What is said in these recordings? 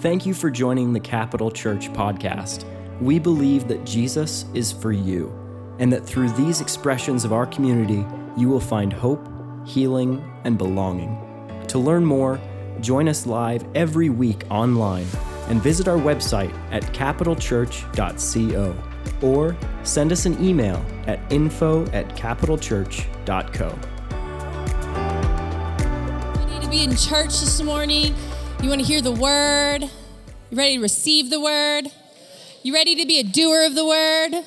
Thank you for joining the Capital Church podcast. We believe that Jesus is for you, and that through these expressions of our community, you will find hope, healing, and belonging. To learn more, join us live every week online and visit our website at capitalchurch.co or send us an email at info at capitalchurch.co. Ready to be in church this morning? You want to hear the word? You ready to receive the word? You ready to be a doer of the word?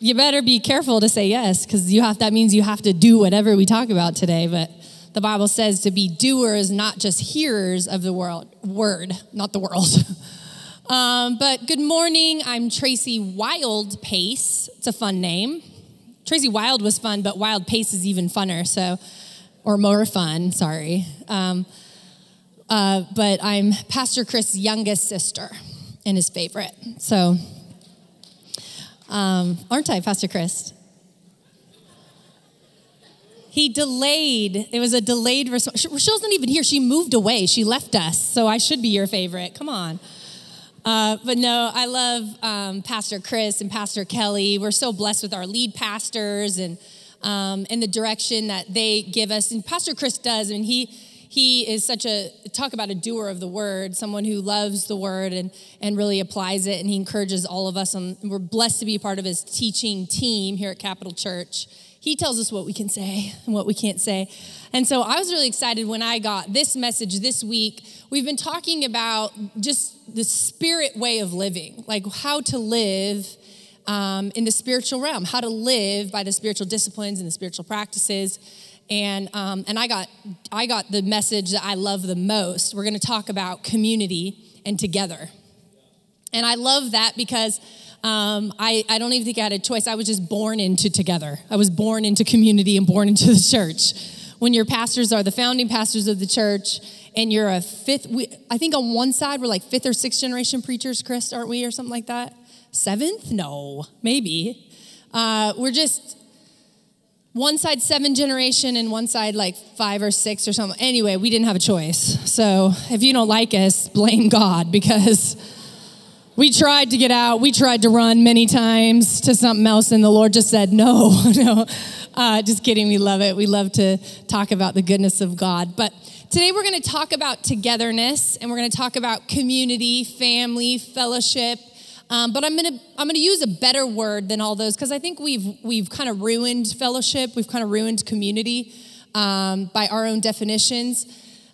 You better be careful to say yes, because you have that means you have to do whatever we talk about today. But the Bible says to be doers, not just hearers of the world, word, not the world. um, but good morning. I'm Tracy Wilde-Pace. It's a fun name. Tracy Wilde was fun, but Wilde-Pace is even funner. So, or more fun. Sorry. Um, uh, but I'm Pastor Chris' youngest sister and his favorite. So, um, aren't I, Pastor Chris? He delayed. It was a delayed response. Rochelle's not even here. She moved away. She left us. So I should be your favorite. Come on. Uh, but no, I love um, Pastor Chris and Pastor Kelly. We're so blessed with our lead pastors and um, and the direction that they give us. And Pastor Chris does. I mean, he he is such a talk about a doer of the word someone who loves the word and and really applies it and he encourages all of us and we're blessed to be part of his teaching team here at capital church. He tells us what we can say and what we can't say. And so i was really excited when i got this message this week. We've been talking about just the spirit way of living like how to live um, in the spiritual realm how to live by the spiritual disciplines and the spiritual practices and um, and I got I got the message that I love the most. We're going to talk about community and together, and I love that because. Um, I, I don't even think I had a choice. I was just born into together. I was born into community and born into the church. When your pastors are the founding pastors of the church, and you're a fifth, we, I think on one side we're like fifth or sixth generation preachers, Chris, aren't we, or something like that? Seventh? No, maybe. Uh, we're just one side seven generation and one side like five or six or something. Anyway, we didn't have a choice. So if you don't like us, blame God because we tried to get out. We tried to run many times to something else, and the Lord just said, no, no. Uh, just kidding. We love it. We love to talk about the goodness of God. But today we're going to talk about togetherness and we're going to talk about community, family, fellowship um, but I'm gonna I'm gonna use a better word than all those because I think we've we've kind of ruined fellowship, we've kind of ruined community um, by our own definitions.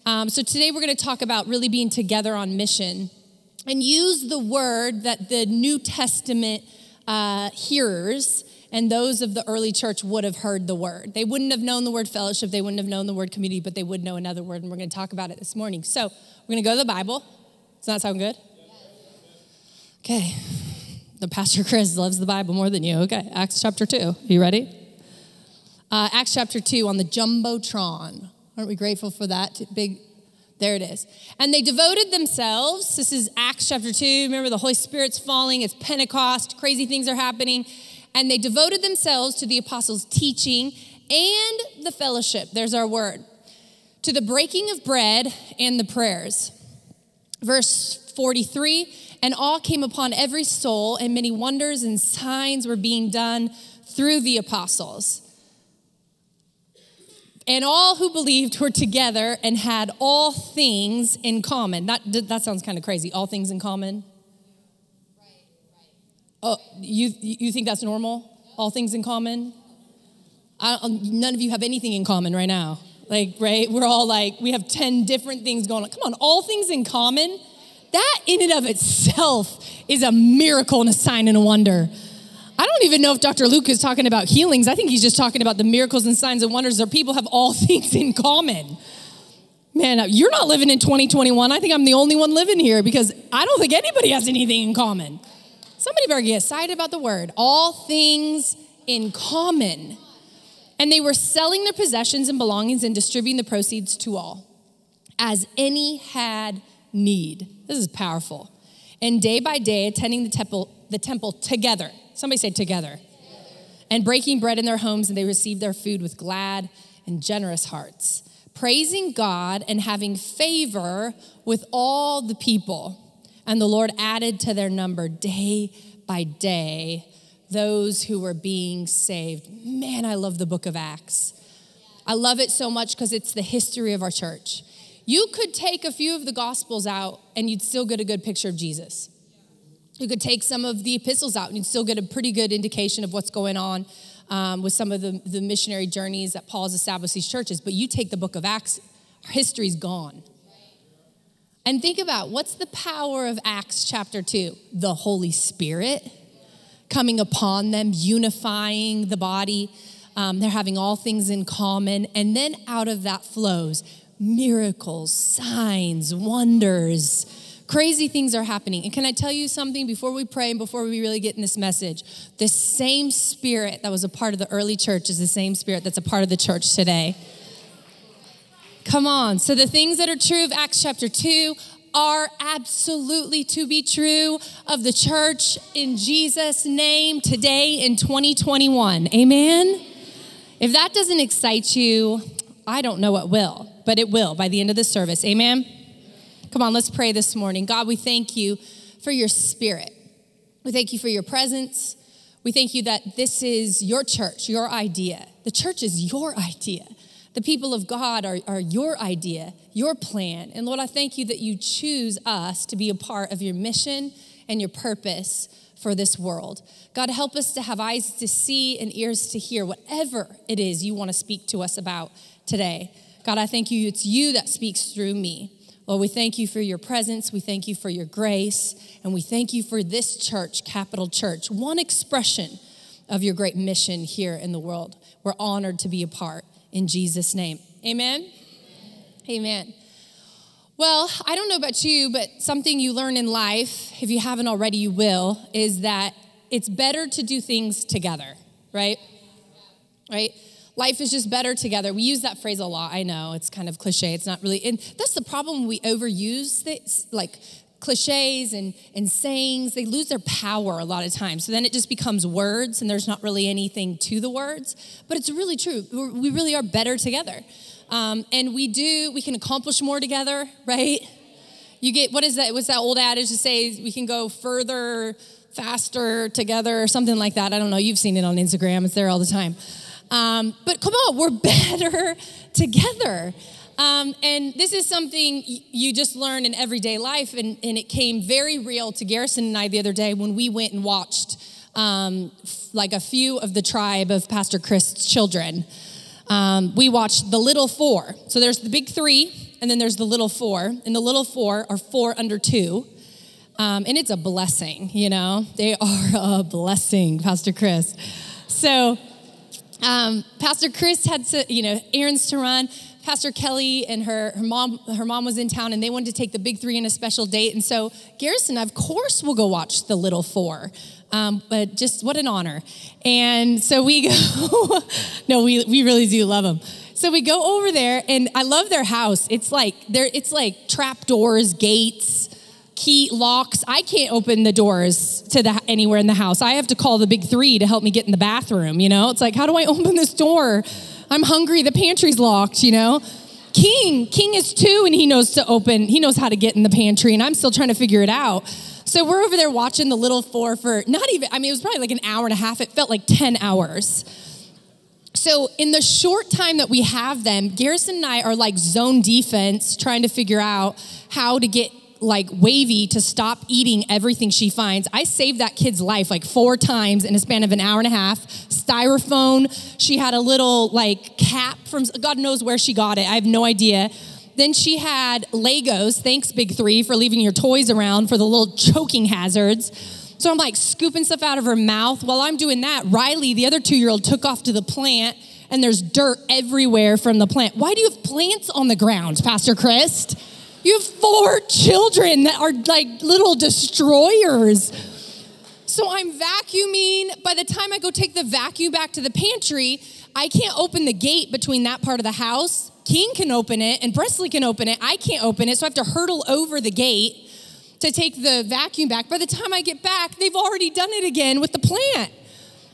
Um, so today we're gonna talk about really being together on mission and use the word that the New Testament uh, hearers and those of the early church would have heard the word. They wouldn't have known the word fellowship, they wouldn't have known the word community, but they would know another word, and we're to talk about it this morning. So we're to go to the Bible. Does that sound good? Okay. The Pastor Chris loves the Bible more than you. Okay. Acts chapter 2. You ready? Uh, Acts chapter 2 on the Jumbotron. Aren't we grateful for that big? There it is. And they devoted themselves. This is Acts chapter 2. Remember, the Holy Spirit's falling. It's Pentecost. Crazy things are happening. And they devoted themselves to the apostles' teaching and the fellowship. There's our word. To the breaking of bread and the prayers. Verse 43 and awe came upon every soul, and many wonders and signs were being done through the apostles. And all who believed were together and had all things in common. That, that sounds kind of crazy. All things in common? Oh, you, you think that's normal? All things in common? Um, none of you have anything in common right now. Like, right? We're all like, we have 10 different things going on. Come on, all things in common? That in and of itself is a miracle and a sign and a wonder. I don't even know if Dr. Luke is talking about healings. I think he's just talking about the miracles and signs and wonders that people have all things in common. Man, you're not living in 2021. I think I'm the only one living here because I don't think anybody has anything in common. Somebody better get excited about the word. All things in common. And they were selling their possessions and belongings and distributing the proceeds to all, as any had need. This is powerful. And day by day, attending the temple, the temple together. Somebody say together. together. And breaking bread in their homes, and they received their food with glad and generous hearts, praising God and having favor with all the people. And the Lord added to their number day by day those who were being saved. Man, I love the book of Acts. I love it so much because it's the history of our church. You could take a few of the gospels out and you'd still get a good picture of Jesus. You could take some of the epistles out and you'd still get a pretty good indication of what's going on um, with some of the, the missionary journeys that Paul's established these churches. But you take the book of Acts, history's gone. And think about what's the power of Acts chapter 2? The Holy Spirit coming upon them, unifying the body. Um, they're having all things in common. And then out of that flows miracles, signs, wonders. Crazy things are happening. And can I tell you something before we pray and before we really get in this message? The same spirit that was a part of the early church is the same spirit that's a part of the church today. Come on. So the things that are true of Acts chapter 2 are absolutely to be true of the church in Jesus' name today in 2021. Amen? If that doesn't excite you, I don't know what will, but it will by the end of the service. Amen? Come on, let's pray this morning. God, we thank you for your spirit. We thank you for your presence. We thank you that this is your church, your idea. The church is your idea. The people of God are, are your idea, your plan. And Lord, I thank you that you choose us to be a part of your mission and your purpose for this world. God, help us to have eyes to see and ears to hear whatever it is you want to speak to us about today. God, I thank you, it's you that speaks through me. Lord, we thank you for your presence. We thank you for your grace. And we thank you for this church, Capital Church, one expression of your great mission here in the world. We're honored to be a part in Jesus' name. Amen? Amen. Well, I don't know about you, but something you learn in life, if you haven't already, you will, is that it's better to do things together, right? Right? Life is just better together. We use that phrase a lot. I know it's kind of cliche. It's not really, and that's the problem. We overuse this, like cliches and, and sayings, they lose their power a lot of times. So then it just becomes words and there's not really anything to the words. But it's really true. We really are better together. Um, and we do, we can accomplish more together, right? You get, what is that? What's that old adage to say we can go further, faster together or something like that? I don't know. You've seen it on Instagram, it's there all the time. Um, but come on, we're better together. Um, and this is something you just learn in everyday life, and, and, it came very real to Garrison and I the other day when we went and watched um, like a few of the tribe of Pastor Chris's children. Um, we watched the little four. So there's the big three, and then there's the little four, and the little four are four under two. Um, and it's a blessing, you know, they are a blessing, Pastor Chris. So, um, Pastor Chris had to, you know, errands to run. Pastor Kelly and her, her mom her mom was in town and they wanted to take the big three on a special date. And so Garrison, of course, will go watch the little four. Um, but just what an honor. And so we go, no, we, we really do love them. So we go over there and I love their house. It's like there it's like trap doors, gates, key locks. I can't open the doors to the anywhere in the house. I have to call the big 3 to help me get in the bathroom, you know? It's like how do I open this door? I'm hungry, the pantry's locked, you know? King, King is two and he knows to open, he knows how to get in the pantry, and I'm still trying to figure it out. So we're over there watching the little four for not even, I mean, it was probably like an hour and a half. It felt like 10 hours. So, in the short time that we have them, Garrison and I are like zone defense, trying to figure out how to get like Wavy to stop eating everything she finds. I saved that kid's life like four times in a span of an hour and a half. Styrofoam. She had a little like cap from God knows where she got it. I have no idea. Then she had Legos. Thanks, Big Three, for leaving your toys around for the little choking hazards. So I'm like scooping stuff out of her mouth. While I'm doing that, Riley, the other two year old, took off to the plant and there's dirt everywhere from the plant. Why do you have plants on the ground, Pastor Chris? You have four children that are like little destroyers. So I'm vacuuming. By the time I go take the vacuum back to the pantry, I can't open the gate between that part of the house. King can open it and Presley can open it. I can't open it, so I have to hurdle over the gate to take the vacuum back. By the time I get back, they've already done it again with the plant.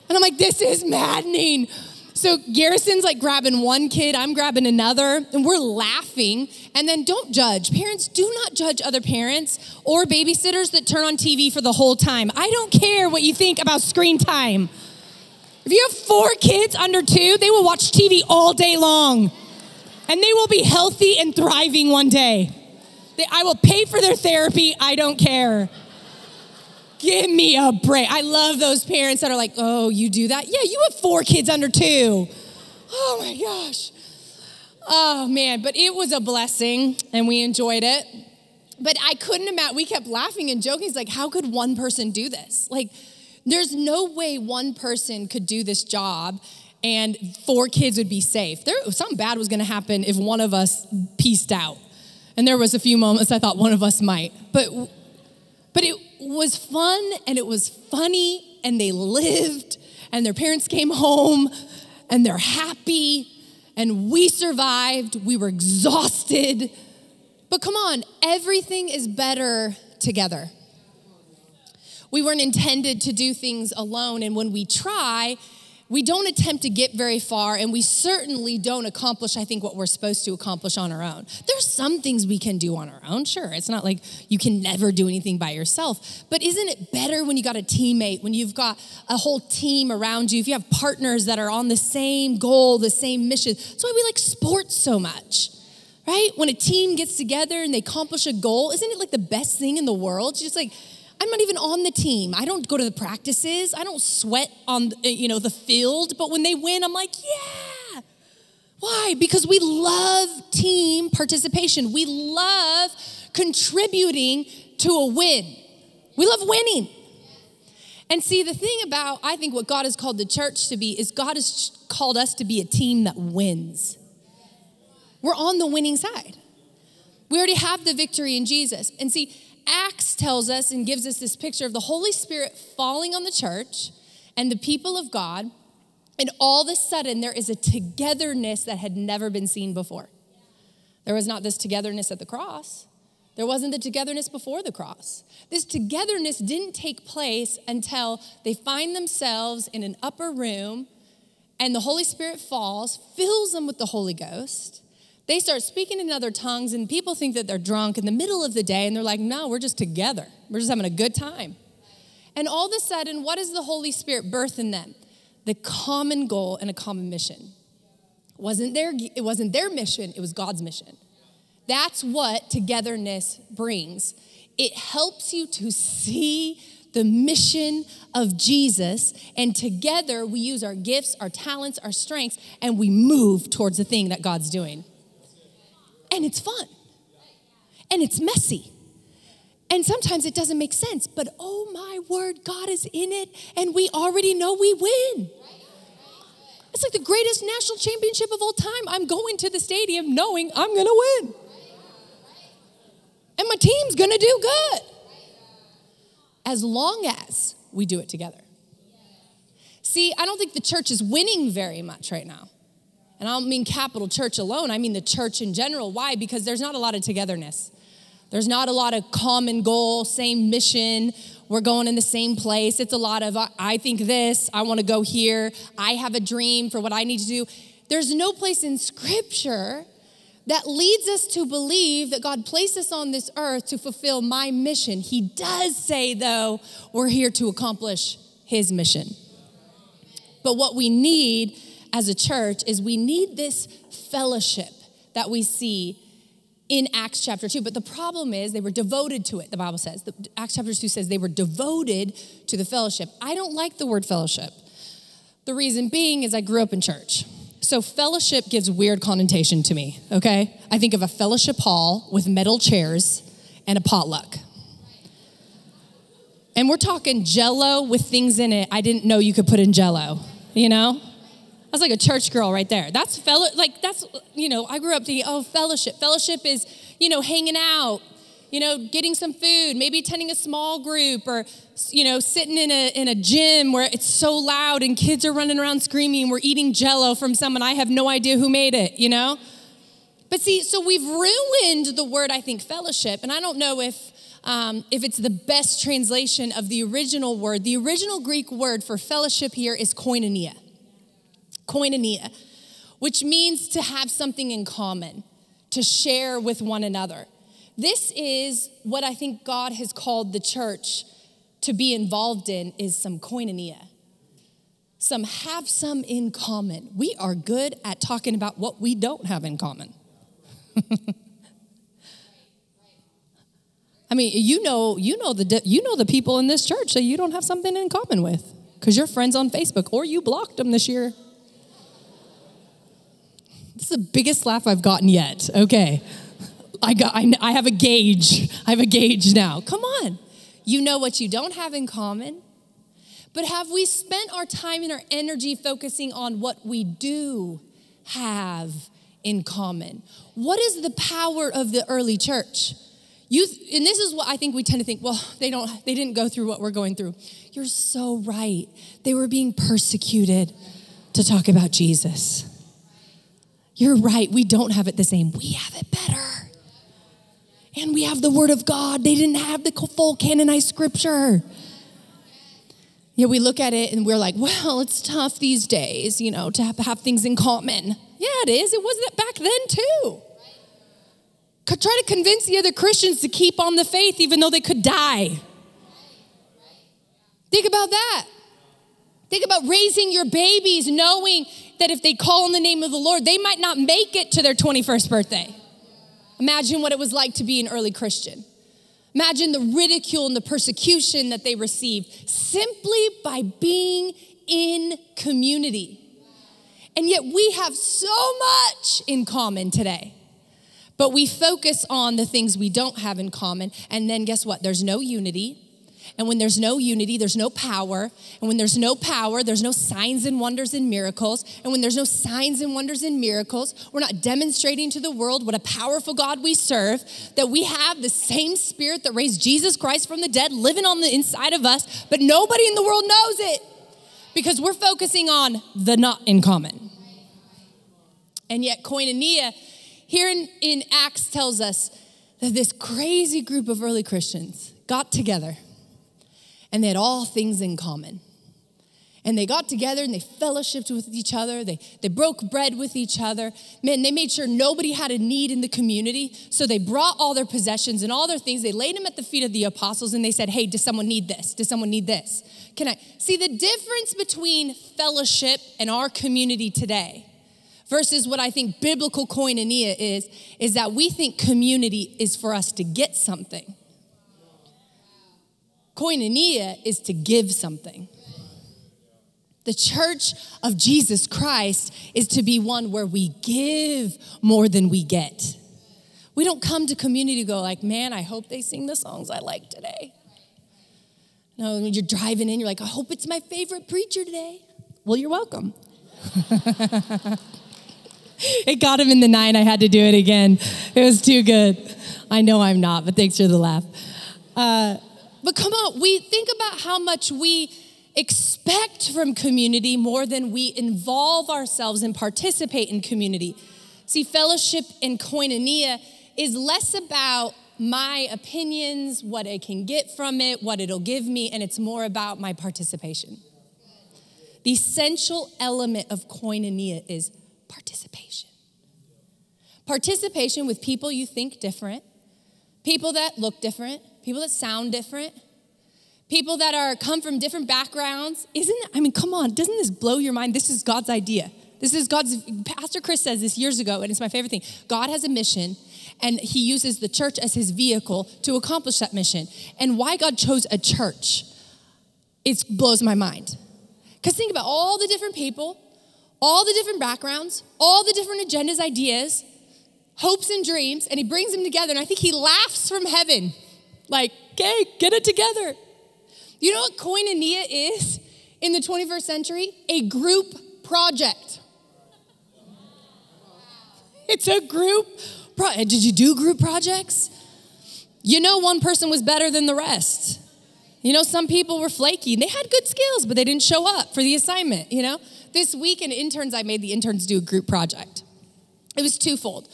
And I'm like, this is maddening. So Garrison's like grabbing one kid, I'm grabbing another, and we're laughing. And then don't judge. Parents, do not judge other parents or babysitters that turn on TV for the whole time. I don't care what you think about screen time. If you have four kids under two, they will watch TV all day long. And they will be healthy and thriving one day. They, I will pay for their therapy, I don't care. Give me a break. I love those parents that are like, oh, you do that? Yeah, you have four kids under two. Oh my gosh. Oh man, but it was a blessing and we enjoyed it. But I couldn't imagine, we kept laughing and joking. It's like, how could one person do this? Like, there's no way one person could do this job and four kids would be safe. There, something bad was gonna happen if one of us pieced out. And there was a few moments I thought one of us might. But but it was fun and it was funny and they lived and their parents came home and they're happy and we survived. We were exhausted. But come on, everything is better together. We weren't intended to do things alone, and when we try, we don't attempt to get very far, and we certainly don't accomplish, I think, what we're supposed to accomplish on our own. There's some things we can do on our own, sure. It's not like you can never do anything by yourself, but isn't it better when you got a teammate, when you've got a whole team around you, if you have partners that are on the same goal, the same mission? That's why we like sports so much. Right? When a team gets together and they accomplish a goal, isn't it like the best thing in the world? Just like, I'm not even on the team. I don't go to the practices. I don't sweat on eh, you know the field, but when they win, I'm like, yeah. Why? Because we love team participation. We love contributing to a win. We love winning. And see, the thing about, I think, what God has called the church to be is God has called us to be a team that wins. We're on the winning side. We already have the victory in Jesus. And see, Acts tells us and gives us this picture of the Holy Spirit falling on the church and the people of God, and all of a sudden there is a togetherness that had never been seen before. There was not this togetherness at the cross. There wasn't the togetherness before the cross. This togetherness didn't take place until they find themselves in an upper room and the Holy Spirit falls, fills them with the Holy Ghost, they start speaking in other tongues, and people think that they're drunk in the middle of the day, and they're like, no, we're just together. We're just having a good time. And all of a sudden, what does the Holy Spirit birth in them? The common goal and a common mission. Wasn't their, it wasn't their mission, it was God's mission. That's what togetherness brings. It helps you to see the mission of Jesus, and together we use our gifts, our talents, our strengths, and we move towards the thing that God's doing and it's fun and it's messy. And sometimes it doesn't make sense, but oh my word, God is in it, and we already know we win. It's like the greatest national championship of all time. I'm going to the stadium knowing I'm gonna win. And my team's gonna do good. As long as we do it together. See, I don't think the church is winning very much right now. And I don't mean capital church alone, I mean the church in general. Why? Because there's not a lot of togetherness. There's not a lot of common goal, same mission. We're going in the same place. It's a lot of, I think this, I want to go here, I have a dream for what I need to do. There's no place in scripture that leads us to believe that God placed us on this earth to fulfill my mission. He does say, though, we're here to accomplish His mission. But what we need as a church is we need this fellowship that we see in Acts chapter 2. But the problem is they were devoted to it, the Bible says. The, Acts chapter 2 says they were devoted to the fellowship. I don't like the word fellowship. The reason being is I grew up in church. So fellowship gives weird connotation to me, okay? I think of a fellowship hall with metal chairs and a potluck. And we're talking jello with things in it I didn't know you could put in jello, you know? That's like a church girl right there. That's fellow, like that's, you know, I grew up thinking, oh, fellowship. Fellowship is, you know, hanging out, you know, getting some food, maybe attending a small group or, you know, sitting in a, in a gym where it's so loud and kids are running around screaming. We're eating jello from someone I have no idea who made it, you know? But see, so we've ruined the word, I think, fellowship. And I don't know if, um, if it's the best translation of the original word. The original Greek word for fellowship here is koinonia. Koinonia, which means to have something in common, to share with one another. This is what I think God has called the church to be involved in is some koinonia. Some have some in common. We are good at talking about what we don't have in common. I mean, you know, you know the you know the people in this church that you don't have something in common with because you're friends on Facebook or you blocked them this year. This is the biggest laugh I've gotten yet. Okay. I got I, I have a gauge. I have a gauge now. Come on. You know what you don't have in common. But have we spent our time and our energy focusing on what we do have in common? What is the power of the early church? You, and this is what I think we tend to think, well, they don't they didn't go through what we're going through. You're so right. They were being persecuted to talk about Jesus. You're right. We don't have it the same. We have it better. And we have the word of God. They didn't have the full canonized scripture. Yeah, we look at it and we're like, well, it's tough these days, you know, to have, have things in common. Yeah, it is. It was that back then too try to convince the other Christians to keep on the faith even though they could die. Think about that. Think about raising your babies knowing that if they call on the name of the Lord, they might not make it to their 21st birthday. Imagine what it was like to be an early Christian. Imagine the ridicule and the persecution that they received simply by being in community. And yet we have so much in common today. But we focus on the things we don't have in common. And then guess what? There's no unity. And when there's no unity, there's no power. And when there's no power, there's no signs and wonders and miracles. And when there's no signs and wonders and miracles, we're not demonstrating to the world what a powerful God we serve, that we have the same spirit that raised Jesus Christ from the dead living on the inside of us, but nobody in the world knows it because we're focusing on the not in common. And yet, koinonia here in, in Acts tells us that this crazy group of early Christians got together and they had all things in common. And they got together and they fellowshipped with each other. They, they broke bread with each other. Man, they made sure nobody had a need in the community. So they brought all their possessions and all their things. They laid them at the feet of the apostles and they said, Hey, does someone need this? Does someone need this? Can I see the difference between fellowship and our community today? versus what I think biblical koinonia is, is that we think community is for us to get something. Koinonia is to give something. The church of Jesus Christ is to be one where we give more than we get. We don't come to community go like, man, I hope they sing the songs I like today. No, when you're driving in, you're like, I hope it's my favorite preacher today. Well, you're welcome. it got him in the nine. I had to do it again. It was too good. I know I'm not, but thanks for the laugh. Uh, but come on, we think about how much we expect from community more than we involve ourselves and participate in community. See, fellowship and koinonia is less about my opinions, what I can get from it, what it'll give me, and it's more about my participation. The essential element of koinonia is participation. Participation with people you think different, people that look different, people that sound different, people that are come from different backgrounds. Isn't I mean, come on, doesn't this blow your mind? This is God's idea. This is God's Pastor Chris says this years ago, and it's my favorite thing. God has a mission, and he uses the church as his vehicle to accomplish that mission. And why God chose a church, it blows my mind. Because think about all the different people all the different backgrounds, all the different agendas, ideas, hopes, and dreams, and he brings them together. And I think he laughs from heaven, like, okay, get it together. You know what koinonia is in the 21st century? A group project. It's a group project. Did you do group projects? You know, one person was better than the rest. You know, some people were flaky. They had good skills, but they didn't show up for the assignment, you know? This week in interns, I made the interns do a group project. It was twofold.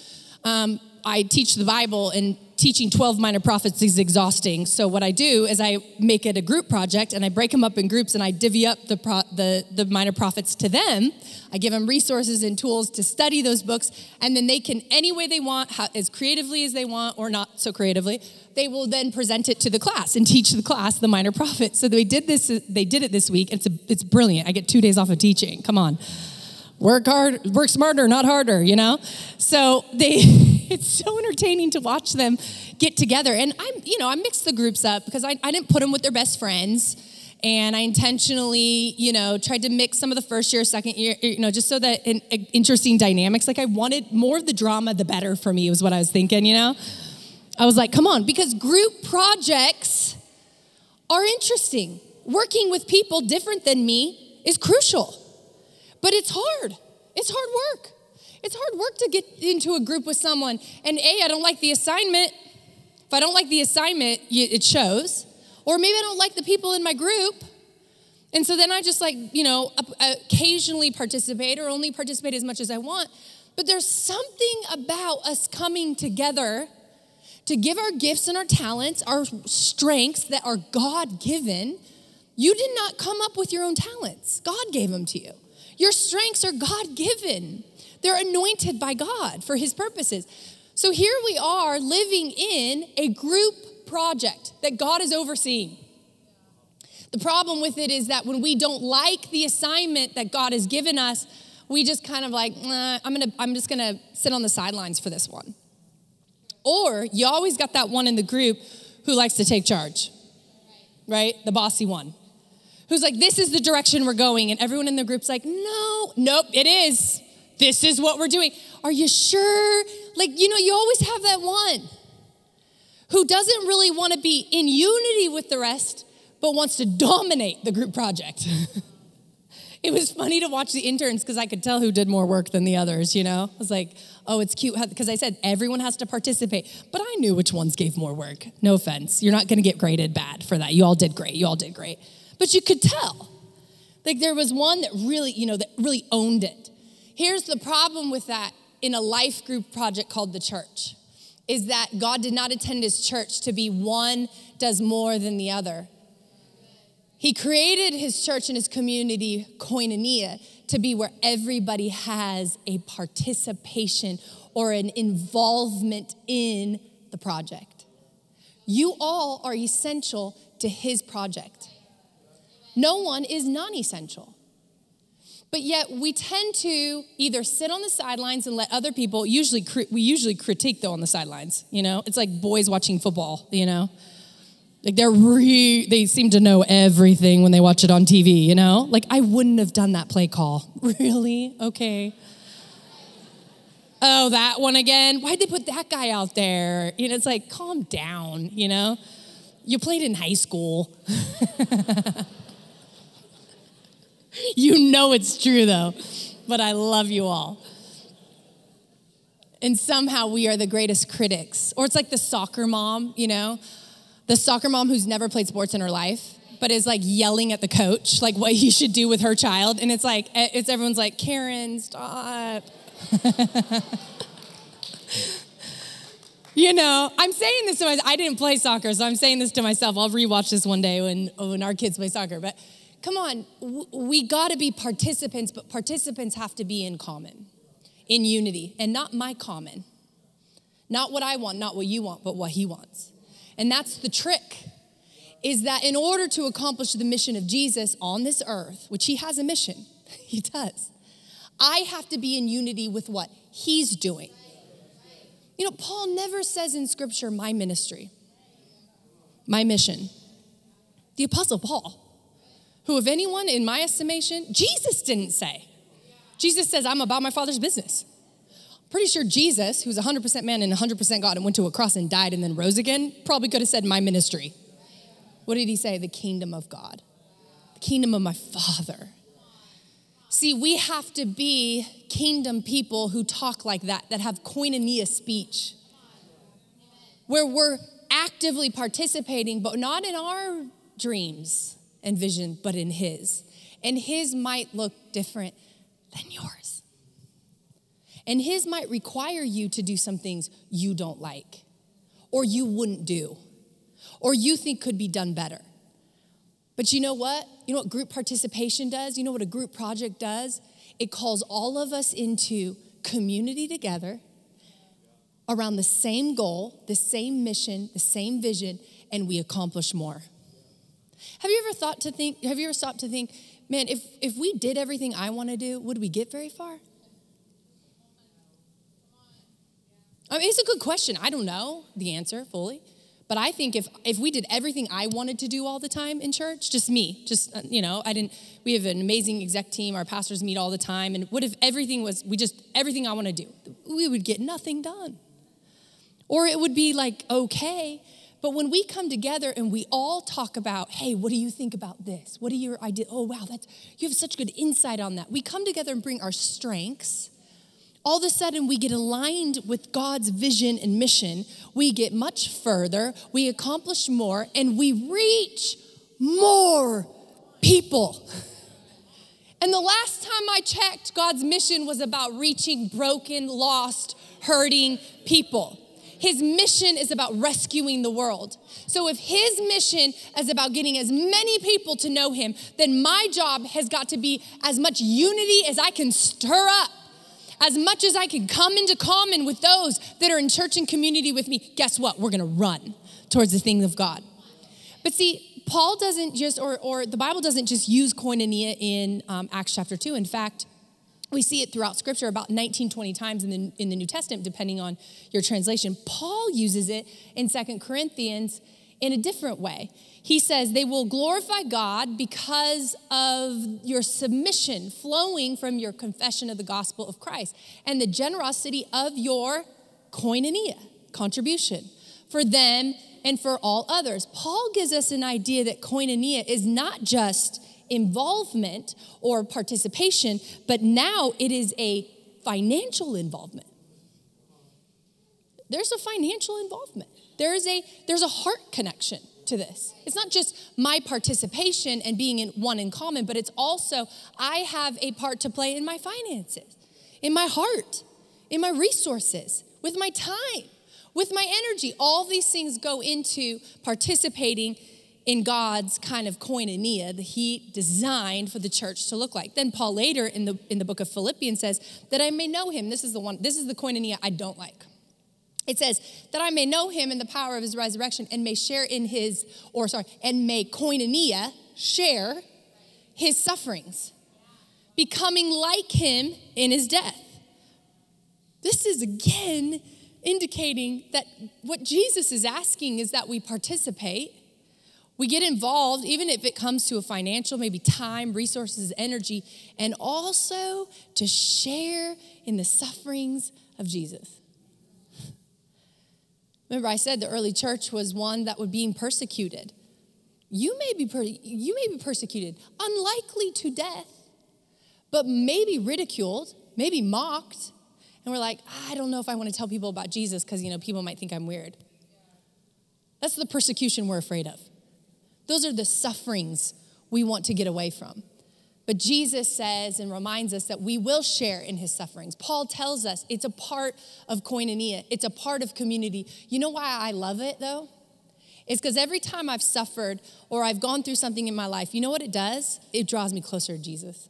Um, I teach the Bible, and teaching 12 minor prophets is exhausting. So what I do is I make it a group project, and I break them up in groups, and I divvy up the pro- the, the minor prophets to them. I give them resources and tools to study those books, and then they can any way they want, how, as creatively as they want, or not so creatively. They will then present it to the class and teach the class the minor prophets. So they did this. They did it this week. It's a, it's brilliant. I get two days off of teaching. Come on work hard, work smarter, not harder, you know? So they it's so entertaining to watch them get together. And I'm, you know, I mixed the groups up because I, I didn't put them with their best friends. And I intentionally, you know, tried to mix some of the first year, second year, you know, just so that in, in interesting dynamics. Like I wanted more of the drama, the better for me, was what I was thinking, you know? I was like, come on, because group projects are interesting. Working with people different than me is crucial. But it's hard. It's hard work. It's hard work to get into a group with someone. And A, I don't like the assignment. If I don't like the assignment, it shows. Or maybe I don't like the people in my group. And so then I just like, you know, occasionally participate or only participate as much as I want. But there's something about us coming together to give our gifts and our talents, our strengths that are God given. You did not come up with your own talents, God gave them to you. Your strengths are God given, they're anointed by God for His purposes. So here we are living in a group project that God is overseeing. The problem with it is that when we don't like the assignment that God has given us, we just kind of like, nah, I'm gonna, I'm just gonna sit on the sidelines for this one. Or you always got that one in the group who likes to take charge, right? The bossy one who's like, this is the direction we're going. And everyone in the group's like, no, nope, it is. This is what we're doing. Are you sure? Like, you know, you always have that one who doesn't really want to be in unity with the rest, but wants to dominate the group project. it was funny to watch the interns because I could tell who did more work than the others, you know? I was like, oh, it's cute because I said everyone has to participate, but I knew which ones gave more work. No offense. You're not going to get graded bad for that. You all did great. You all did great but you could tell. Like there was one that really, you know, that really owned it. Here's the problem with that in a life group project called the church is that God did not attend his church to be one does more than the other. He created his church and his community, koinonia, to be where everybody has a participation or an involvement in the project. You all are essential to his project. No one is non essential. But yet we tend to either sit on the sidelines and let other people, usually, we usually critique though on the sidelines, you know? It's like boys watching football, you know? Like they're re, they seem to know everything when they watch it on TV, you know? Like I wouldn't have done that play call. Really? Okay. Oh, that one again? Why'd they put that guy out there? You know, it's like, calm down, you know? You played in high school. you know it's true though, but I love you all. And somehow we are the greatest critics. Or it's like the soccer mom, you know, the soccer mom who's never played sports in her life, but is like yelling at the coach, like what he should do with her child. And it's like, eh, it's everyone's like, Karen, stop. you know, I'm saying this to myself. I didn't play soccer, so I'm saying this to myself. I'll rewatch this one day when, when our kids play soccer. But come on, we got to be participants, but participants have to be in common, in unity, and not my common. Not what I want, not what you want, but what he wants. And that's the trick is that in order to accomplish the mission of Jesus on this earth, which he has a mission, he does, I have to be in unity with what he's doing. You know, Paul never says in scripture, my ministry, my mission. The Apostle Paul who, of anyone, in my estimation, Jesus didn't say. Jesus says, I'm about my Father's business. Pretty sure Jesus, who's 100% man and 100% God and went to a cross and died and then rose again, probably could have said, My ministry. What did he say? The kingdom of God, the kingdom of my Father. See, we have to be kingdom people who talk like that, that have koinonia speech, where we're actively participating, but not in our dreams and vision, but in His. And His might look different than yours. And His might require you to do some things you don't like, or you wouldn't do, or you think could be done better. But you know what? You know what group participation does? You know what a group project does? It calls all of us into community together around the same goal, the same mission, the same vision, and we accomplish more. Have you ever thought to think, have you ever stopped to think, man, if, if we did everything I want to do, would we get very far? I mean, it's a good question. I don't know the answer fully. But I think if, if we did everything I wanted to do all the time in church, just me, just, uh, you know, I didn't, we have an amazing exec team. Our pastors meet all the time. And what if everything was, we just, everything I want to do, we would get nothing done. Or it would be like, okay. But when we come together and we all talk about, hey, what do you think about this? What are your ideas? Oh, wow, that's, you have such good insight on that. We come together and bring our strengths all of a sudden we get aligned with God's vision and mission. We get much further, we accomplish more, and we reach more people. And the last time I checked, God's mission was about reaching broken, lost, hurting people. His mission is about rescuing the world. So if his mission is about getting as many people to know him, then my job has got to be as much unity as I can stir up as much as I can come into common with those that are in church and community with me, guess what? We're gonna run towards the things of God. But see, Paul doesn't just, or, or the Bible doesn't just use koinonia in um, Acts chapter 2. In fact, we see it throughout scripture about 19, 20 times in the, in the New Testament, depending on your translation. Paul uses it in Second Corinthians in a different way. He says, They will glorify God because of your submission flowing from your confession of the gospel of Christ and the generosity of your koinonia, contribution, for them and for all others. Paul gives us an idea that koinonia is not just involvement or participation, but now it is a financial involvement. There's a financial involvement. There's a there's a heart connection to this. It's not just my participation and being in one in common, but it's also I have a part to play in my finances, in my heart, in my resources, with my time, with my energy. All these things go into participating in God's kind of koinonia that he designed for the church to look like. Then Paul later in the in the book of Philippians says that I may know him. This is the one this is the koinonia I don't like. It says, that I may know him in the power of his resurrection and may share in his, or sorry, and may koinonia share his sufferings, becoming like him in his death. This is again indicating that what Jesus is asking is that we participate. We get involved, even if it comes to a financial, maybe time, resources, energy, and also to share in the sufferings of Jesus. Remember, I said the early church was one that was being persecuted. You may be, per- you may be persecuted, unlikely to death, but maybe ridiculed, maybe mocked. And we're like, I don't know if I want to tell people about Jesus because, you know, people might think I'm weird. That's the persecution we're afraid of. Those are the sufferings we want to get away from. But Jesus says and reminds us that we will share in his sufferings. Paul tells us it's a part of koinonia, it's a part of community. You know why I love it though? It's because every time I've suffered or I've gone through something in my life, you know what it does? It draws me closer to Jesus.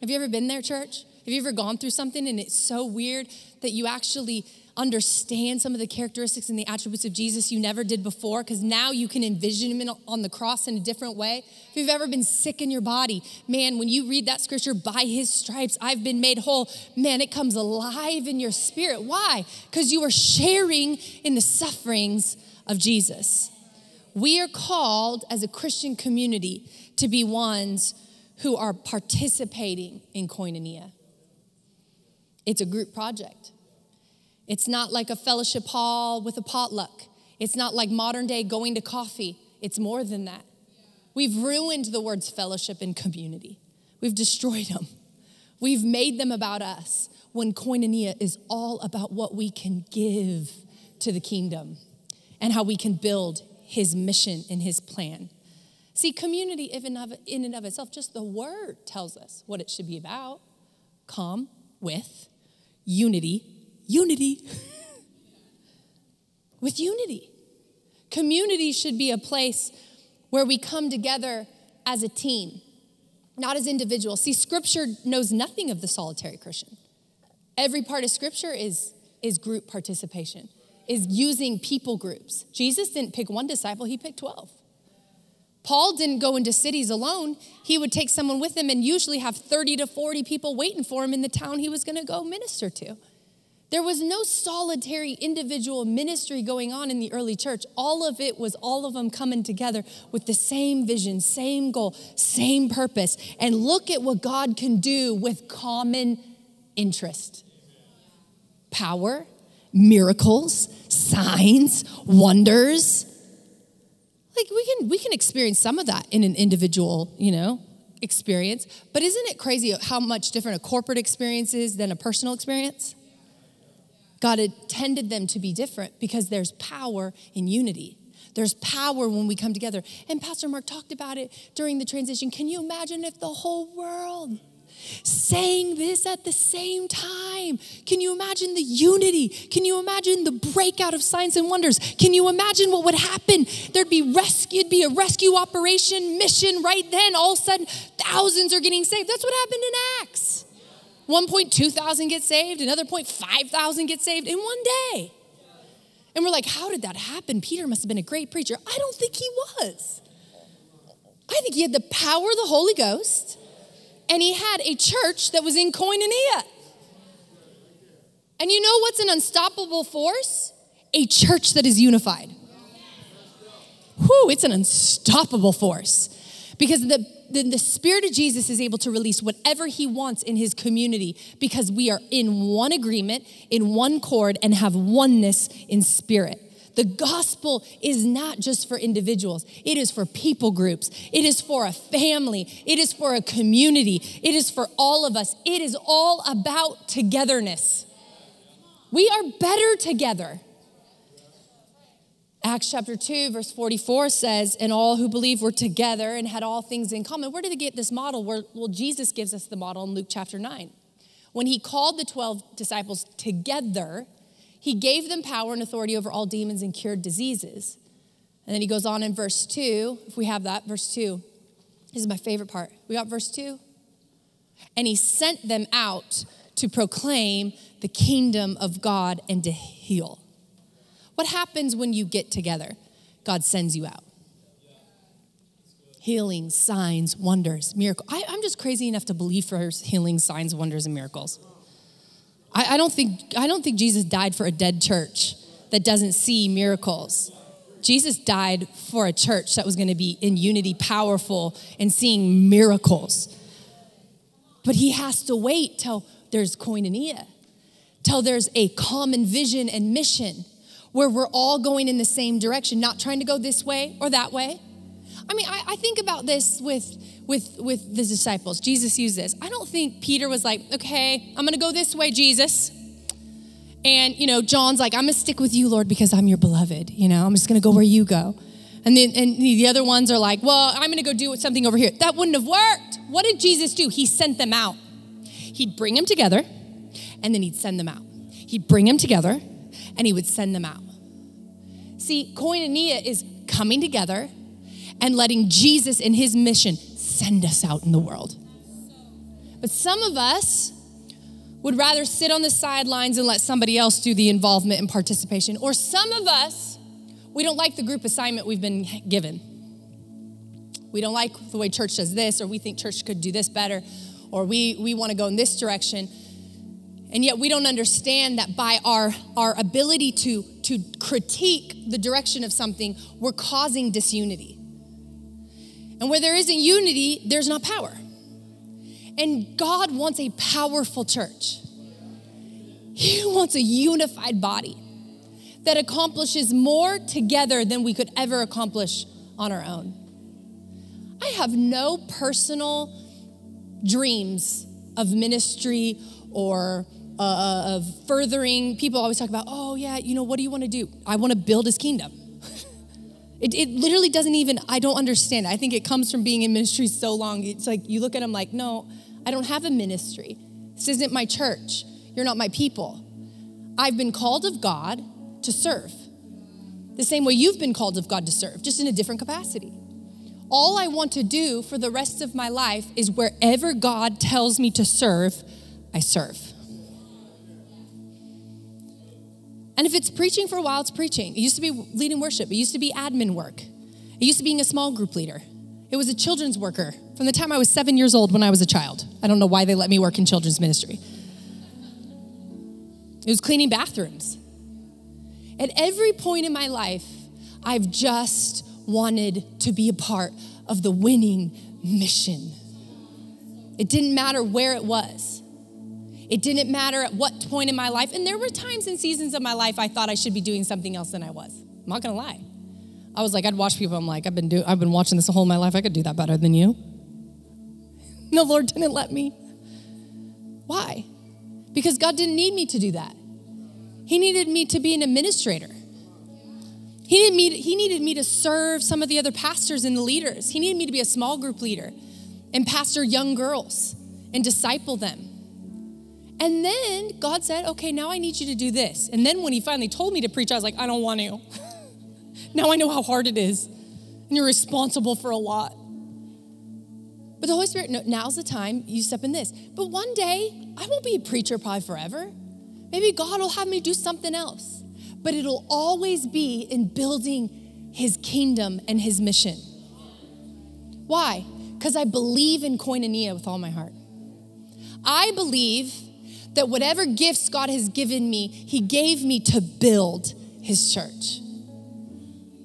Have you ever been there, church? Have you ever gone through something and it's so weird that you actually understand some of the characteristics and the attributes of Jesus you never did before because now you can envision him on the cross in a different way. If you've ever been sick in your body, man, when you read that scripture, by his stripes I've been made whole, man, it comes alive in your spirit. Why? Because you are sharing in the sufferings of Jesus. We are called as a Christian community to be ones who are participating in koinonia. It's a group project. It's not like a fellowship hall with a potluck. It's not like modern day going to coffee. It's more than that. We've ruined the words fellowship and community, we've destroyed them. We've made them about us when koinonia is all about what we can give to the kingdom and how we can build his mission and his plan. See, community, in and of itself, just the word tells us what it should be about. Come with unity, unity, with unity. Community should be a place where we come together as a team, not as individuals. See, scripture knows nothing of the solitary Christian. Every part of scripture is, is group participation, is using people groups. Jesus didn't pick one disciple, he picked 12. Paul didn't go into cities alone. He would take someone with him and usually have 30 to 40 people waiting for him in the town he was going to go minister to. There was no solitary individual ministry going on in the early church. All of it was all of them coming together with the same vision, same goal, same purpose. And look at what God can do with common interest power, miracles, signs, wonders. Like we can we can experience some of that in an individual, you know, experience. But isn't it crazy how much different a corporate experience is than a personal experience? God intended them to be different because there's power in unity. There's power when we come together. And Pastor Mark talked about it during the transition. Can you imagine if the whole world saying this at the same time. Can you imagine the unity? Can you imagine the breakout of signs and wonders? Can you imagine what would happen? There'd be rescue, it'd be a rescue operation mission right then. All of a sudden, thousands are getting saved. That's what happened in Acts. 1.2 thousand get saved, another point five thousand get saved in one day. And we're like, how did that happen? Peter must have been a great preacher. I don't think he was. I think he had the power of the Holy Ghost and he had a church that was in koinonia. And you know what's an unstoppable force? A church that is unified. Whew, it's an unstoppable force. Because the, the, the, Spirit of Jesus is able to release whatever He wants in His community because we are in one agreement, in one chord, and have oneness in spirit. The gospel is not just for individuals, it is for people groups, it is for a family, it is for a community, it is for all of us. It is all about togetherness. We are better together. Acts chapter 2, verse 44 says, And all who believed were together and had all things in common. Where did they get this model? Well, Jesus gives us the model in Luke chapter 9. When he called the 12 disciples together, he gave them power and authority over all demons and cured diseases. And then he goes on in verse 2, if we have that, verse 2. This is my favorite part. We got verse 2. And he sent them out to proclaim the kingdom of God and to heal. What happens when you get together? God sends you out. Healing, signs, wonders, miracles. I'm just crazy enough to believe for healing, signs, wonders, and miracles. I, I, don't think, I don't think Jesus died for a dead church that doesn't see miracles. Jesus died for a church that was going to be in unity, powerful, and seeing miracles. But he has to wait till there's koinonia, till there's a common vision and mission where we're all going in the same direction, not trying to go this way or that way. I mean, I, I think about this with with, with the disciples. Jesus used this. I don't think Peter was like, okay, I'm gonna go this way, Jesus. And, you know, John's like, I'm gonna stick with you, Lord, because I'm your beloved. You know, I'm just gonna go where you go. And then and the other ones are like, well, I'm gonna go do something over here. That wouldn't have worked. What did Jesus do? He sent them out. He'd bring them together and then he'd send them out. He'd bring them together and he would send them out. See, koinonia is coming together and letting Jesus and his mission send us out in the world. But some of us would rather sit on the sidelines and let somebody else do the involvement and participation. Or some of us, we don't like the group assignment we've been given. We don't like the way church does this, or we think church could do this better, or we, we want to go in this direction. And yet we don't understand that by our, our ability to, to critique the direction of something, we're causing disunity. And where there isn't unity, there's not power. And God wants a powerful church. He wants a unified body that accomplishes more together than we could ever accomplish on our own. I have no personal dreams of ministry or uh, of furthering. People always talk about, oh, yeah, you know, what do you want to do? I want to build his kingdom. It, it literally doesn't even, I don't understand. I think it comes from being in ministry so long. It's like you look at them like, no, I don't have a ministry. This isn't my church. You're not my people. I've been called of God to serve. The same way you've been called of God to serve, just in a different capacity. All I want to do for the rest of my life is wherever God tells me to serve, I serve. And if it's preaching for a while, it's preaching. It used to be leading worship, it used to be admin work, it used to be being a small group leader. It was a children's worker from the time I was seven years old when I was a child. I don't know why they let me work in children's ministry. It was cleaning bathrooms. At every point in my life, I've just wanted to be a part of the winning mission. It didn't matter where it was. It didn't matter at what point in my life. And there were times and seasons of my life I thought I should be doing something else than I was. I'm not gonna lie. I was like, I'd watch people, I'm like, I've been doing I've been watching this whole my life. I could do that better than you. the Lord didn't let me. Why? Because God didn't need me to do that. He needed me to be an administrator. He needed, me to, he needed me to serve some of the other pastors and the leaders. He needed me to be a small group leader and pastor young girls and disciple them. And then God said, okay, now I need you to do this. And then when he finally told me to preach, I was like, I don't want to. now I know how hard it is. And you're responsible for a lot. But the Holy Spirit, no, now's the time you step in this. But one day, I won't be a preacher probably forever. Maybe God will have me do something else. But it'll always be in building his kingdom and his mission. Why? Because I believe in koinonia with all my heart. I believe that whatever gifts God has given me, He gave me to build His church.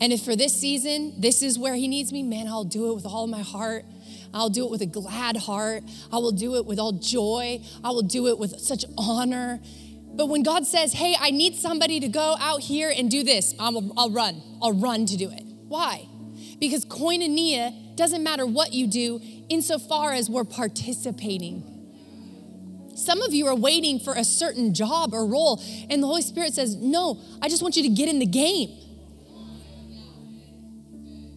And if for this season, this is where He needs me, man, I'll do it with all my heart. I'll do it with a glad heart. I will do it with all joy. I will do it with such honor. But when God says, hey, I need somebody to go out here and do this, I'll, I'll run. I'll run to do it. Why? Because koinonia doesn't matter what you do insofar as we're participating some of you are waiting for a certain job or role, and the Holy Spirit says, No, I just want you to get in the game.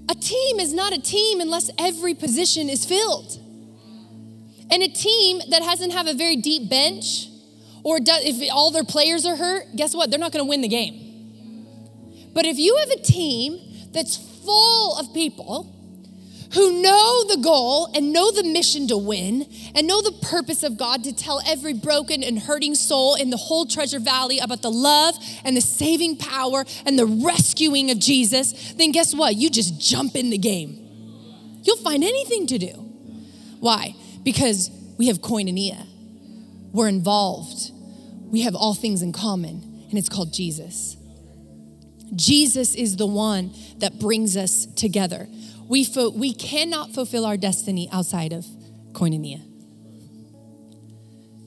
A team is not a team unless every position is filled. And a team that hasn't have a very deep bench, or does, if all their players are hurt, guess what? They're not going to win the game. But if you have a team that's full of people who know the goal and know the mission to win and know the purpose of God to tell every broken and hurting soul in the whole Treasure Valley about the love and the saving power and the rescuing of Jesus, then guess what? You just jump in the game. You'll find anything to do. Why? Because we have koinonia. We're involved. We have all things in common, and it's called Jesus. Jesus is the one that brings us together. We, fo- we cannot fulfill our destiny outside of koinonia.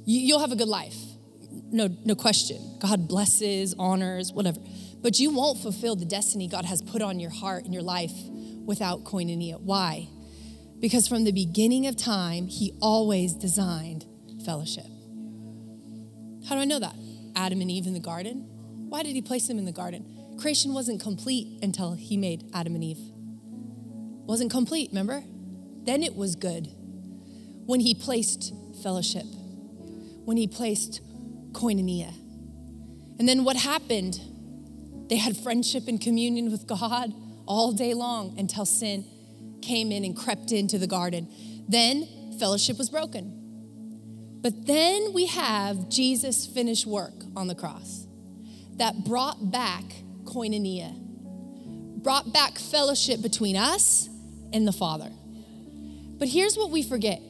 You, you'll have a good life, no, no question. God blesses, honors, whatever. But you won't fulfill the destiny God has put on your heart and your life without koinonia. Why? Because from the beginning of time, He always designed fellowship. How do I know that? Adam and Eve in the garden. Why did He place them in the garden? Creation wasn't complete until He made Adam and Eve wasn't complete, remember? Then it was good when he placed fellowship, when he placed koinonia. And then what happened? They had friendship and communion with God all day long until sin came in and crept into the garden. Then fellowship was broken. But then we have Jesus' finished work on the cross that brought back koinonia, brought back fellowship between us and the Father. But here's what we forget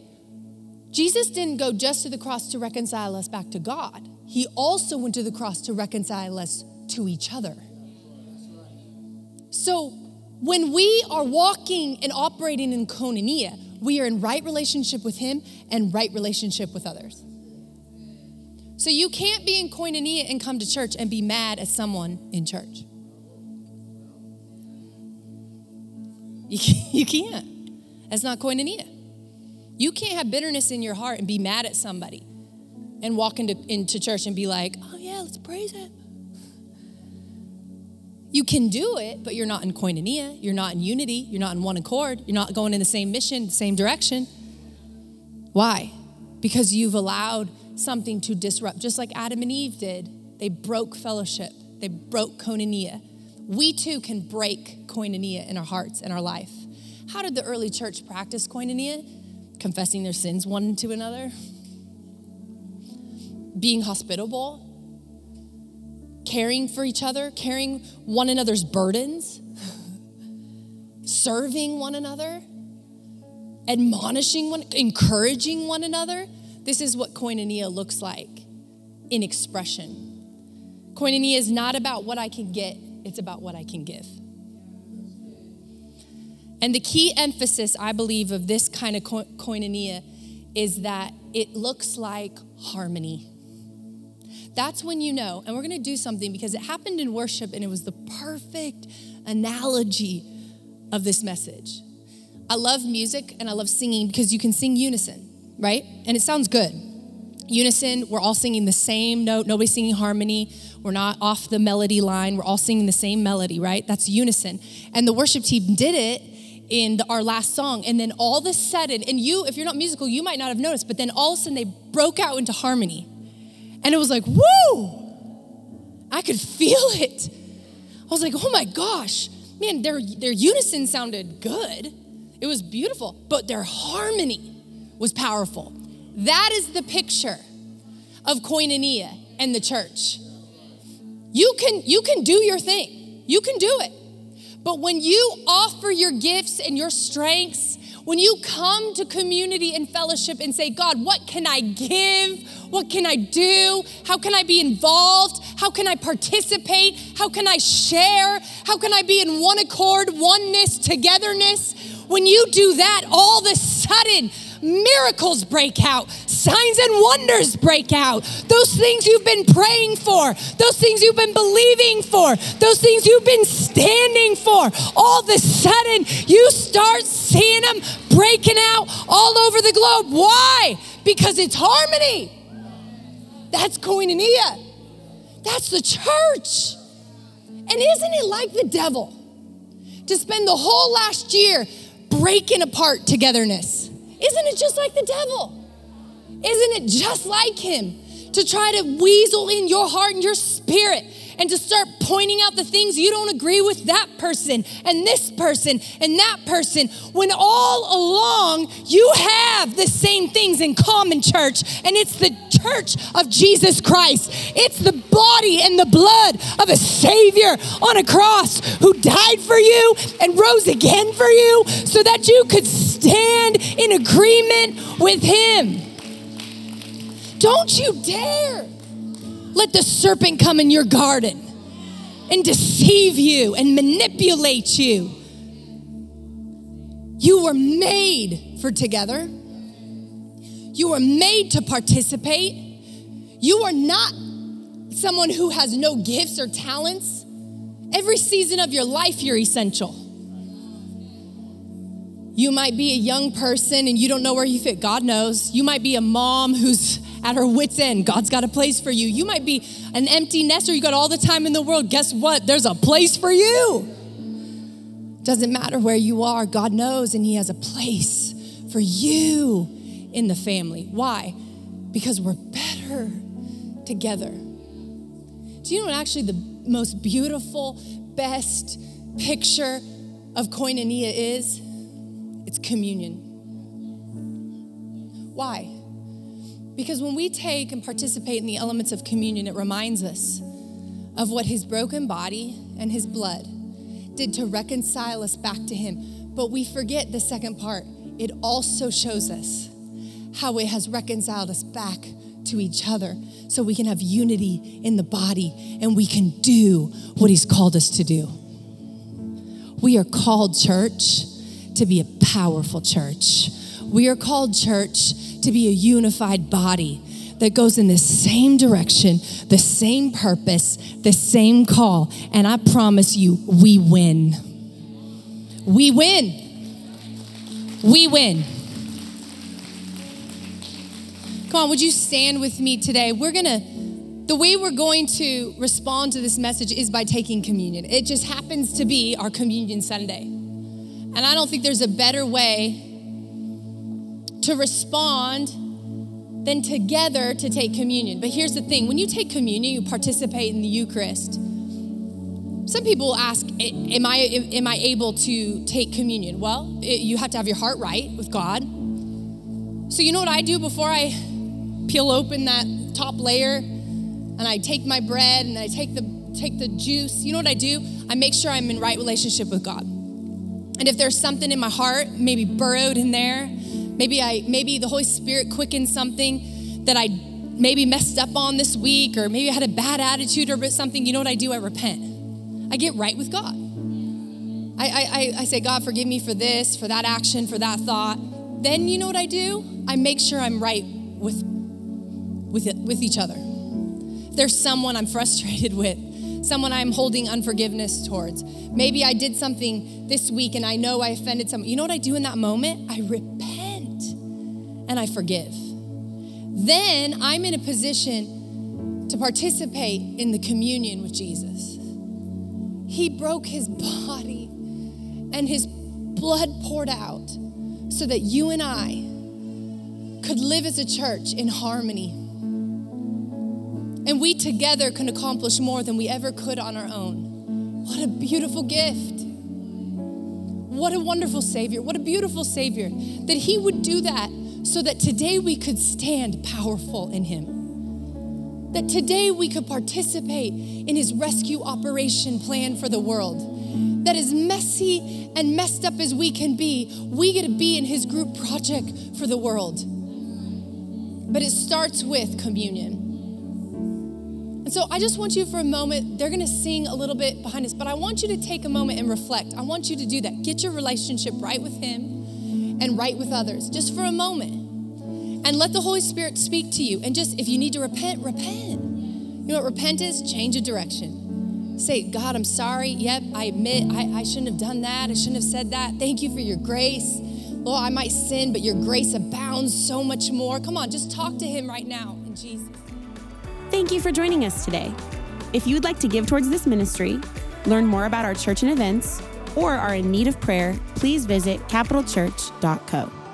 Jesus didn't go just to the cross to reconcile us back to God, He also went to the cross to reconcile us to each other. So when we are walking and operating in koinonia, we are in right relationship with Him and right relationship with others. So you can't be in koinonia and come to church and be mad at someone in church. You, can't. That's not koinonia. You can't have bitterness in your heart and be mad at somebody and walk into, into church and be like, oh yeah, let's praise it. You can do it, but you're not in koinonia. You're not in unity. You're not in one accord. You're not going in the same mission, the same direction. Why? Because you've allowed something to disrupt, just like Adam and Eve did. They broke fellowship, they broke koinonia. We too can break koinonia in our hearts and our life. How did the early church practice koinonia? Confessing their sins one to another, being hospitable, caring for each other, carrying one another's burdens, serving one another, admonishing one, encouraging one another. This is what koinonia looks like in expression. Koinonia is not about what I can get, it's about what I can give. And the key emphasis, I believe, of this kind of koinonia is that it looks like harmony. That's when you know, and we're gonna do something because it happened in worship and it was the perfect analogy of this message. I love music and I love singing because you can sing unison, right? And it sounds good. Unison, we're all singing the same note, nobody's singing harmony. We're not off the melody line, we're all singing the same melody, right? That's unison. And the worship team did it in the, our last song. And then all of a sudden, and you, if you're not musical, you might not have noticed, but then all of a sudden they broke out into harmony. And it was like, woo! I could feel it. I was like, oh my gosh, man, their, their unison sounded good. It was beautiful, but their harmony was powerful. That is the picture of koinonia and the church. You can, you can do your thing, you can do it. But when you offer your gifts and your strengths, when you come to community and fellowship and say, God, what can I give? What can I do? How can I be involved? How can I participate? How can I share? How can I be in one accord, oneness, togetherness? When you do that, all of a sudden, miracles break out, signs and wonders break out. Those things you've been praying for, those things you've been believing for, those things you've been standing for, all of a sudden you start seeing them breaking out all over the globe. Why? Because it's harmony. That's koinonia. That's the church. And isn't it like the devil to spend the whole last year breaking apart togetherness? Isn't it just like the devil? Isn't it just like him to try to weasel in your heart and your spirit and to start pointing out the things you don't agree with that person and this person and that person when all along you have the same things in common, church, and it's the church of Jesus Christ. It's the body and the blood of a Savior on a cross who died for you and rose again for you so that you could stand in agreement with Him. Don't you dare let the serpent come in your garden and deceive you and manipulate you. You were made for together. You were made to participate. You are not someone who has no gifts or talents. Every season of your life, you're essential. You might be a young person and you don't know where you fit. God knows. You might be a mom who's at her wits' end. God's got a place for you. You might be an empty nester. You got all the time in the world. Guess what? There's a place for you. Doesn't matter where you are, God knows, and He has a place for you in the family. Why? Because we're better together. Do you know what actually the most beautiful, best picture of koinonia is? It's communion. Why? Because when we take and participate in the elements of communion, it reminds us of what his broken body and his blood did to reconcile us back to him. But we forget the second part. It also shows us how it has reconciled us back to each other so we can have unity in the body and we can do what he's called us to do. We are called, church, to be a powerful church. We are called, church, to be a unified body that goes in the same direction, the same purpose, the same call. And I promise you, we win. We win. We win. Come on, would you stand with me today? We're gonna, the way we're going to respond to this message is by taking communion. It just happens to be our communion Sunday. And I don't think there's a better way to respond then together to take communion. But here's the thing when you take communion, you participate in the Eucharist. Some people ask, Am I, am I able to take communion? Well, it, you have to have your heart right with God. So, you know what I do before I peel open that top layer and I take my bread and I take the, take the juice? You know what I do? I make sure I'm in right relationship with God. And if there's something in my heart, maybe burrowed in there, maybe I maybe the Holy Spirit quickened something that I maybe messed up on this week, or maybe I had a bad attitude or something, you know what I do? I repent. I get right with God. I, I, I say, God, forgive me for this, for that action, for that thought. Then you know what I do? I make sure I'm right with, with, it, with each other. If there's someone I'm frustrated with, someone I'm holding unforgiveness towards. Maybe I did something this week and I know I offended someone. You know what I do in that moment? I repent and I forgive. Then I'm in a position to participate in the communion with Jesus. He broke his body and his blood poured out so that you and I could live as a church in harmony and we together can accomplish more than we ever could on our own. What a beautiful gift. What a wonderful Savior. What a beautiful Savior that He would do that so that today we could stand powerful in Him. That today we could participate in His rescue operation plan for the world. That as messy and messed up as we can be, we get to be in His group project for the world. But it starts with communion. And so I just want you for a moment, they're gonna sing a little bit behind us, but I want you to take a moment and reflect. I want you to do that. Get your relationship right with Him and right with others, just for a moment. And let the Holy Spirit speak to you. And just if you need to repent, repent. You know what repent is? Change of direction. Say, God, I'm sorry. Yep, I admit I, I shouldn't have done that. I shouldn't have said that. Thank you for your grace. Lord, I might sin, but your grace abounds so much more. Come on, just talk to Him right now in Jesus. Thank you for joining us today. If you would like to give towards this ministry, learn more about our church and events, or are in need of prayer, please visit capitalchurch.co.